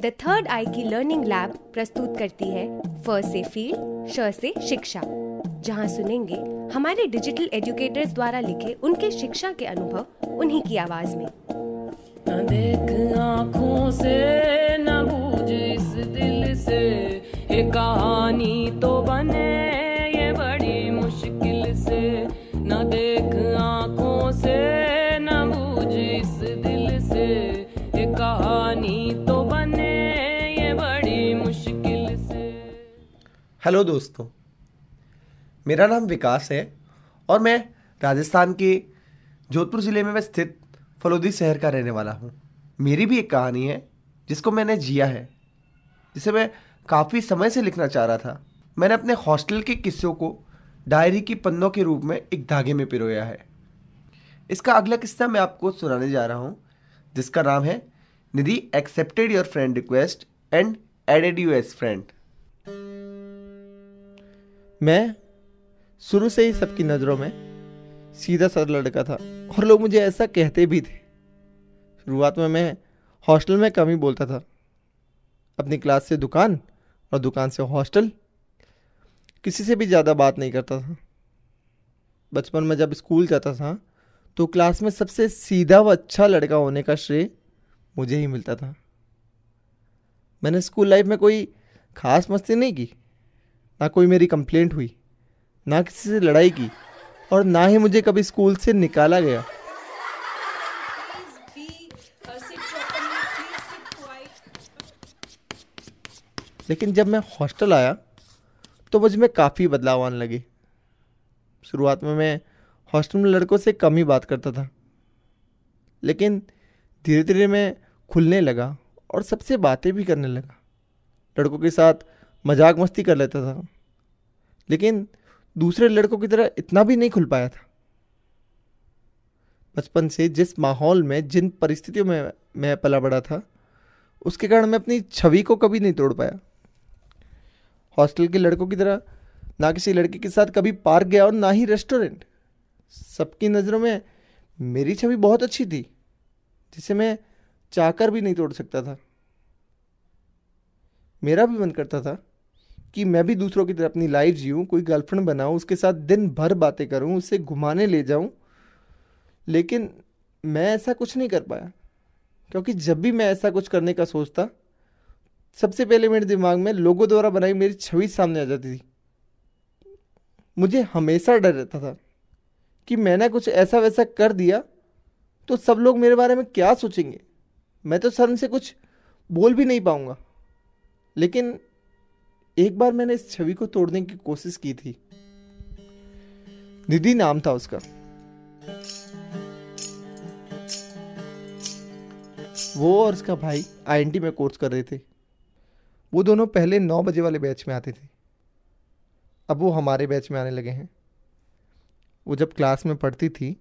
The third आई की learning lab प्रस्तुत करती है फ से फ़ील्ड श से शिक्षा। जहाँ सुनेंगे हमारे डिजिटल एजुकेटर्स द्वारा लिखे उनके शिक्षा के अनुभव उन्हीं की आवाज़ में। न देख आँखों से, न बूझ इस दिल से। ये कहानी तो बने ये बड़ी मुश्किल से। न देख से हेलो दोस्तों, मेरा नाम विकास है और मैं राजस्थान के जोधपुर ज़िले में स्थित फलोदी शहर का रहने वाला हूँ। मेरी भी एक कहानी है, जिसको मैंने जिया है, जिसे मैं काफ़ी समय से लिखना चाह रहा था। मैंने अपने हॉस्टल के किस्सों को डायरी की पन्नों के रूप में एक धागे में पिरोया है। इसका अगला किस्सा मैं आपको सुनाने जा रहा हूँ, जिसका नाम है Nidhi accepted your friend request and added you as friend. मैं शुरू से ही सबकी नज़रों में सीधा साधा लड़का था। और लोग मुझे ऐसा कहते भी थे। शुरुआत में मैं हॉस्टल में कम ही बोलता था। अपनी क्लास से दुकान और दुकान से हॉस्टल। किसी से भी ज़्यादा बात नहीं करता था। बचपन में जब स्कूल जाता था तो क्लास में सबसे सीधा व अच्छा लड़का होने का श्रेय मुझे ही मिलता था। मैंने स्कूल लाइफ में कोई खास मस्ती नहीं की। ना कोई मेरी कंप्लेंट हुई, ना किसी से लड़ाई की और ना ही मुझे कभी स्कूल से निकाला गया। लेकिन जब मैं हॉस्टल आया तो मुझमें काफ़ी बदलाव आने लगे। शुरुआत में मैं हॉस्टल में लड़कों से कम ही बात करता था। लेकिन धीरे धीरे मैं खुलने लगा और सबसे बातें भी करने लगा। लड़कों के साथ मज़ाक मस्ती कर लेता था। लेकिन दूसरे लड़कों की तरह इतना भी नहीं खुल पाया था। बचपन से जिस माहौल में, जिन परिस्थितियों में मैं पला बड़ा था, उसके कारण मैं अपनी छवि को कभी नहीं तोड़ पाया। हॉस्टल के लड़कों की तरह ना किसी लड़के के साथ कभी पार्क गया और ना ही रेस्टोरेंट। सबकी नज़रों में मेरी छवि बहुत अच्छी थी, जिसे मैं चाहकर भी नहीं तोड़ सकता था। मेरा भी मन करता था कि मैं भी दूसरों की तरह अपनी लाइफ जीऊँ, कोई गर्लफ्रेंड बनाऊँ, उसके साथ दिन भर बातें करूँ, उसे घुमाने ले जाऊँ, लेकिन मैं ऐसा कुछ नहीं कर पाया। क्योंकि जब भी मैं ऐसा कुछ करने का सोचता, सबसे पहले मेरे दिमाग में लोगों द्वारा बनाई मेरी छवि सामने आ जाती थी। मुझे हमेशा डर रहता था कि मैंने कुछ ऐसा वैसा कर दिया तो सब लोग मेरे बारे में क्या सोचेंगे? मैं तो शर्म से कुछ बोल भी नहीं पाऊँगा। लेकिन एक बार मैंने इस छवि को तोड़ने की कोशिश की थी। निधि नाम था उसका। वो और उसका भाई आईएनटी में कोर्स कर रहे थे। वो दोनों पहले नौ बजे वाले बैच में आते थे। अब वो हमारे बैच में आने लगे हैं। वो जब क्लास में पढ़ती थी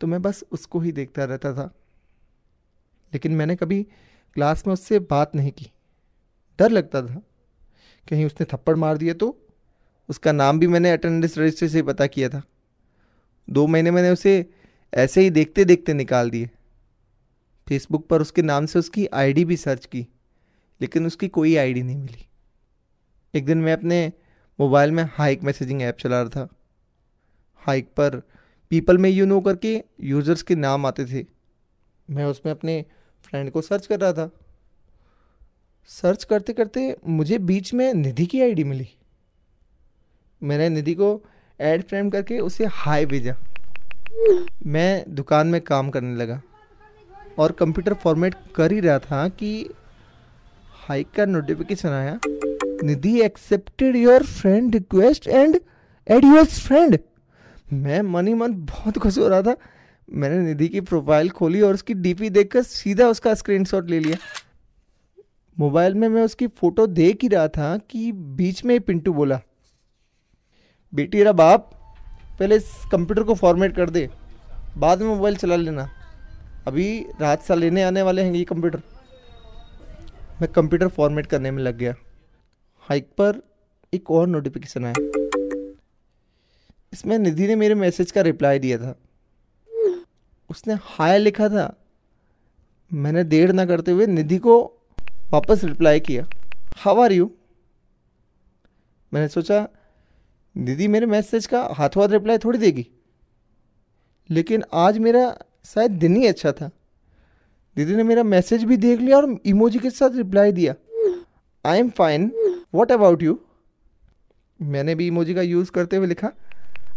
तो मैं बस उसको ही देखता रहता था। लेकिन मैंने कभी क्लास में उससे बात नहीं की। डर लगता था। कहीं उसने थप्पड़ मार दिया तो? उसका नाम भी मैंने अटेंडेंस रजिस्टर से पता किया था। दो महीने मैंने उसे ऐसे ही देखते देखते निकाल दिए। फेसबुक पर उसके नाम से उसकी आईडी भी सर्च की, लेकिन उसकी कोई आईडी नहीं मिली। एक दिन मैं अपने मोबाइल में हाइक मैसेजिंग ऐप चला रहा था। हाइक पर पीपल में यू नो करके यूज़र्स के नाम आते थे। मैं उसमें अपने फ्रेंड को सर्च कर रहा था। सर्च करते करते मुझे बीच में निधि की आईडी मिली। मैंने निधि को ऐड फ्रेम करके उसे हाय भेजा। मैं दुकान में काम करने लगा और कंप्यूटर फॉर्मेट कर ही रहा था कि हाइक का नोटिफिकेशन आया। Nidhi accepted your friend request and add your friend मैं मन ही मन बहुत खुश हो रहा था। मैंने निधि की प्रोफ़ाइल खोली और उसकी डीपी देखकर सीधा उसका स्क्रीनशॉट ले लिया। मोबाइल में मैं उसकी फ़ोटो देख ही रहा था कि बीच में पिंटू बोला, बेटी रा बाप, पहले इस कंप्यूटर को फॉर्मेट कर दे, बाद में मोबाइल चला लेना। अभी रात सा लेने आने वाले हैं ये कंप्यूटर। मैं कंप्यूटर फॉर्मेट करने में लग गया। हाइक पर एक और नोटिफिकेशन आया। इसमें निधि ने मेरे मैसेज का रिप्लाई दिया था। उसने हाय लिखा था। मैंने देर ना करते हुए निधि को वापस रिप्लाई किया। हाउ आर यू मैंने सोचा, दीदी, मेरे मैसेज का हाथों हाथ रिप्लाई थोड़ी देगी। लेकिन आज मेरा शायद दिन ही अच्छा था। दीदी ने मेरा मैसेज भी देख लिया और इमोजी के साथ रिप्लाई दिया। I am fine what about you मैंने भी इमोजी का यूज़ करते हुए लिखा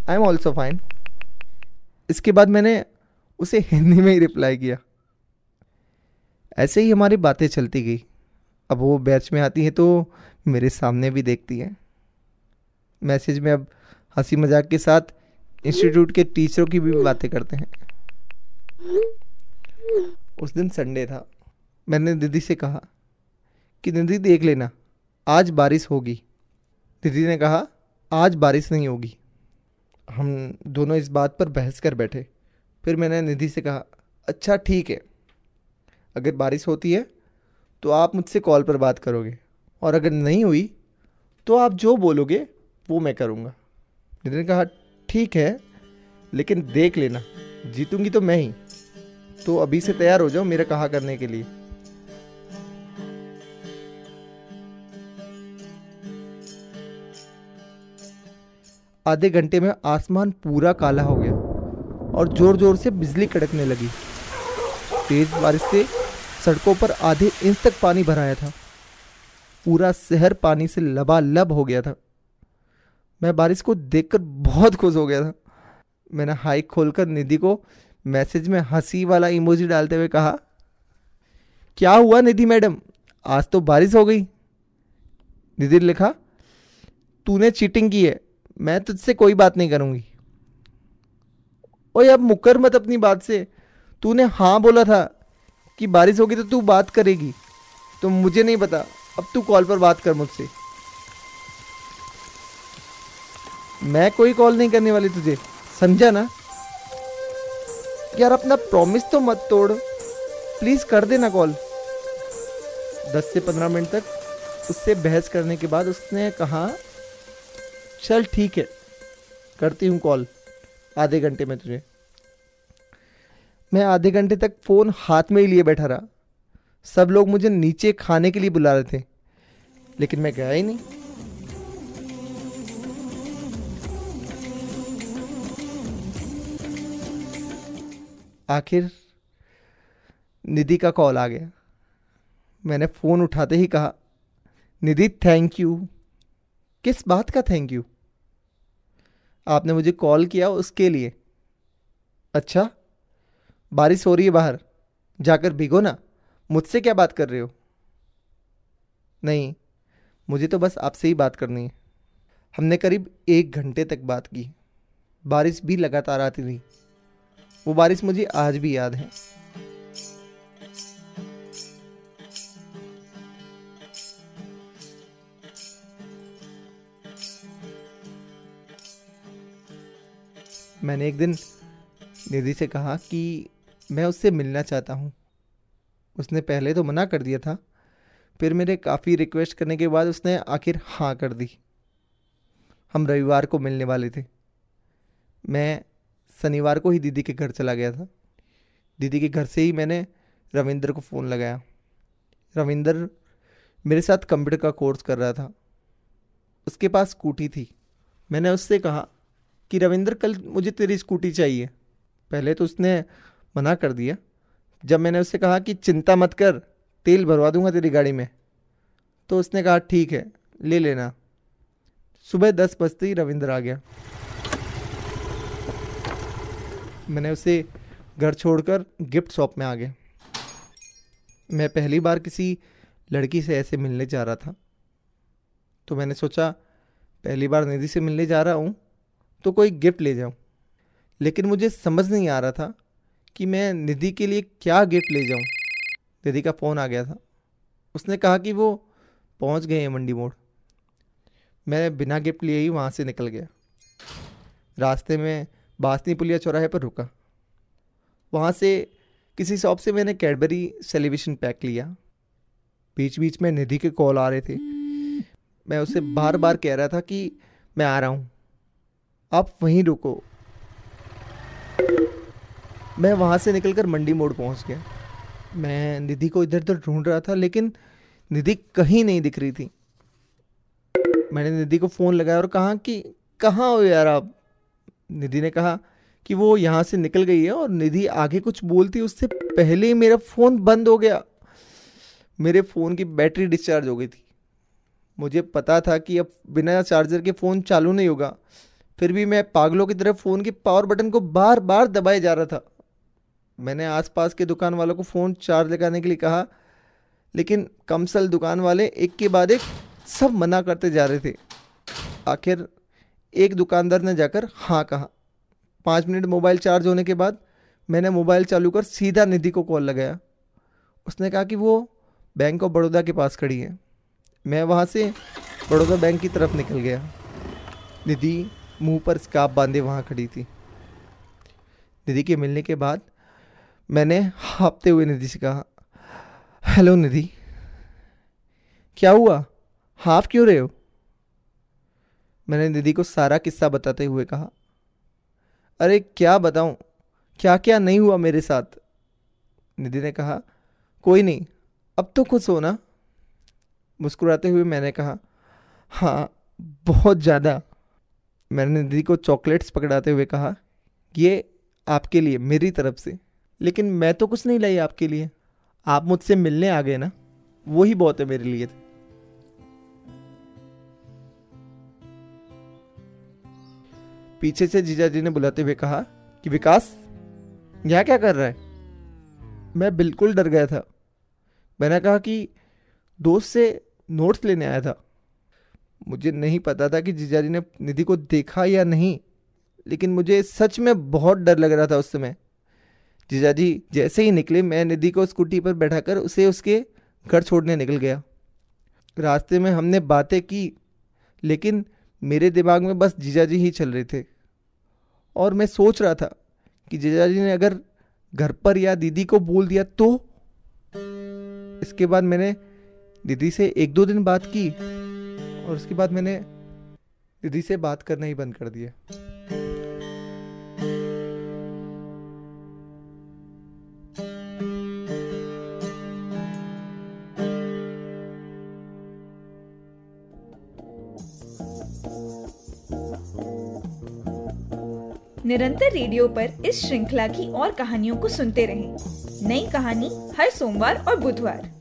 आई एम ऑल्सो फाइन इसके बाद मैंने उसे हिंदी में ही रिप्लाई किया। ऐसे ही हमारी बातें चलती गई। अब वो बैच में आती है तो मेरे सामने भी देखती है। मैसेज में अब हँसी मज़ाक के साथ इंस्टीट्यूट के टीचरों की भी बातें करते हैं। उस दिन संडे था। मैंने दीदी से कहा कि, दीदी देख लेना, आज बारिश होगी। दीदी ने कहा, आज बारिश नहीं होगी। हम दोनों इस बात पर बहस कर बैठे। फिर मैंने निधि से कहा अच्छा ठीक है। अगर बारिश होती है तो आप मुझसे कॉल पर बात करोगे। और अगर नहीं हुई तो आप जो बोलोगे, वो मैं करूँगा। निधि ने कहा, ठीक है, लेकिन देख लेना। जीतूँगी तो मैं ही। तो अभी से तैयार हो जाओ मेरा कहा करने के लिए। आधे घंटे में आसमान पूरा काला हो गया और ज़ोर ज़ोर से बिजली कड़कने लगी। तेज़ बारिश से सड़कों पर आधे इंच तक पानी भराया था। पूरा शहर पानी से लबालब हो गया था। मैं बारिश को देखकर बहुत खुश हो गया था। मैंने हाइक खोलकर निधि को मैसेज में हँसी वाला इमोजी डालते हुए कहा, क्या हुआ निधि मैडम? आज तो बारिश हो गई। निधि ने लिखा, तूने चीटिंग की है। मैं तुझसे कोई बात नहीं करूँगी। ओए, अब मुकर मत अपनी बात से। तूने हाँ बोला था। कि बारिश होगी तो तू बात करेगी। तो मुझे नहीं पता। अब तू कॉल पर बात कर मुझसे। मैं कोई कॉल नहीं करने वाली तुझे। समझा ना? यार अपना प्रॉमिस तो मत तोड़। प्लीज़ कर देना कॉल दस से पंद्रह मिनट तक उससे बहस करने के बाद उसने कहा, चल ठीक है। करती हूँ कॉल आधे घंटे में तुझे। मैं आधे घंटे तक फ़ोन हाथ में ही लिए बैठा रहा। सब लोग मुझे नीचे खाने के लिए बुला रहे थे, लेकिन मैं गया ही नहीं। आखिर निधि का कॉल आ गया। मैंने फ़ोन उठाते ही कहा, निधि थैंक यू किस बात का थैंक यू आपने मुझे कॉल किया उसके लिए। अच्छा बारिश हो रही है बाहर। जाकर भिगो ना। मुझसे क्या बात कर रहे हो? नहीं, मुझे तो बस आपसे ही बात करनी है। हमने करीब एक घंटे तक बात की। बारिश भी लगातार आती थी वो बारिश मुझे आज भी याद है। मैंने एक दिन निधि से कहा कि मैं उससे मिलना चाहता हूँ। उसने पहले तो मना कर दिया था, फिर मेरे काफ़ी रिक्वेस्ट करने के बाद उसने आखिर हाँ कर दी। हम रविवार को मिलने वाले थे। मैं शनिवार को ही दीदी के घर चला गया था। दीदी के घर से ही मैंने रविंदर को फ़ोन लगाया। रविंदर मेरे साथ कंप्यूटर का कोर्स कर रहा था। उसके पास स्कूटी थी। मैंने उससे कहा कि, रविंदर, कल मुझे तेरी स्कूटी चाहिए। पहले तो उसने मना कर दिया। जब मैंने उससे कहा कि चिंता मत कर, तेल भरवा दूँगा तेरी गाड़ी में तो उसने कहा, ठीक है, ले लेना। सुबह दस बजते ही रविंद्र आ गया। मैंने उसे घर छोड़कर गिफ्ट शॉप में आ गया। मैं पहली बार किसी लड़की से ऐसे मिलने जा रहा था। तो मैंने सोचा, पहली बार निधि से मिलने जा रहा हूँ तो कोई गिफ्ट ले जाऊँ। लेकिन मुझे समझ नहीं आ रहा था कि मैं निधि के लिए क्या गिफ्ट ले जाऊँ? निधि का फ़ोन आ गया था। उसने कहा कि वो पहुँच गए हैं मंडी मोड़। मैं बिना गिफ्ट लिए ही वहाँ से निकल गया। रास्ते में बासनी पुलिया चौराहे पर रुका। वहाँ से किसी शॉप से मैंने कैडबरी सेलिब्रेशन पैक लिया। बीच बीच में निधि के कॉल आ रहे थे। मैं उसे बार बार कह रहा था कि मैं आ रहा हूँ। आप वहीं रुको। मैं वहाँ से निकलकर मंडी मोड़ पहुँच गया। मैं निधि को इधर उधर ढूंढ रहा था, लेकिन निधि कहीं नहीं दिख रही थी। मैंने निधि को फ़ोन लगाया और कहा कि, कहाँ हो यार आप? निधि ने कहा कि वो यहाँ से निकल गई है और निधि आगे कुछ बोलती, उससे पहले ही मेरा फ़ोन बंद हो गया। मेरे फ़ोन की बैटरी डिस्चार्ज हो गई थी। मुझे पता था कि अब बिना चार्जर के फ़ोन चालू नहीं होगा। फिर भी मैं पागलों की तरफ़ फ़ोन के पावर बटन को बार बार दबाए जा रहा था। मैंने आसपास के दुकान वालों को फ़ोन चार्ज लगाने के लिए कहा, लेकिन कमसल दुकान वाले एक के बाद एक सब मना करते जा रहे थे। आखिर एक दुकानदार ने जाकर हाँ कहा। पाँच मिनट मोबाइल चार्ज होने के बाद मैंने मोबाइल चालू कर सीधा निधि को कॉल लगाया। उसने कहा कि वो बैंक ऑफ़ बड़ौदा के पास खड़ी है। मैं वहाँ से बड़ौदा बैंक की तरफ़ निकल गया। निधि मुँह पर स्काप बांधे वहाँ खड़ी थी। निधि के मिलने के बाद मैंने हाँपते हुए निधि से कहा, हेलो निधि, क्या हुआ? हाफ़ क्यों रहे हो? मैंने निधि को सारा किस्सा बताते हुए कहा, अरे क्या बताऊँ? क्या क्या नहीं हुआ मेरे साथ? निधि ने कहा, कोई नहीं, अब तो खुश हो ना? मुस्कुराते हुए मैंने कहा हाँ बहुत ज़्यादा। मैंने निधि को चॉकलेट्स पकड़ाते हुए कहा, ये आपके लिए, मेरी तरफ़ से। लेकिन मैं तो कुछ नहीं लाई आपके लिए। आप मुझसे मिलने आ गए ना? वो ही बहुत है मेरे लिए। पीछे से जीजा जी ने बुलाते हुए कहा कि विकास, यहाँ क्या कर रहा है? मैं बिल्कुल डर गया था। मैंने कहा कि दोस्त से नोट्स लेने आया था। मुझे नहीं पता था कि जीजा जी ने निधि को देखा या नहीं, लेकिन मुझे सच में बहुत डर लग रहा था उस समय। जीजा जी जैसे ही निकले, मैं निधि को स्कूटी पर बैठाकर उसे उसके घर छोड़ने निकल गया। रास्ते में हमने बातें की, लेकिन मेरे दिमाग में बस जीजा जी ही चल रहे थे। और मैं सोच रहा था कि जीजा जी ने अगर घर पर या दीदी को बोल दिया तो? इसके बाद मैंने दीदी से एक दो दिन बात की, और उसके बाद मैंने दीदी से बात करना ही बंद कर दिया। निरंतर रेडियो पर इस श्रृंखला की और कहानियों को सुनते रहें। नई कहानी हर सोमवार और बुधवार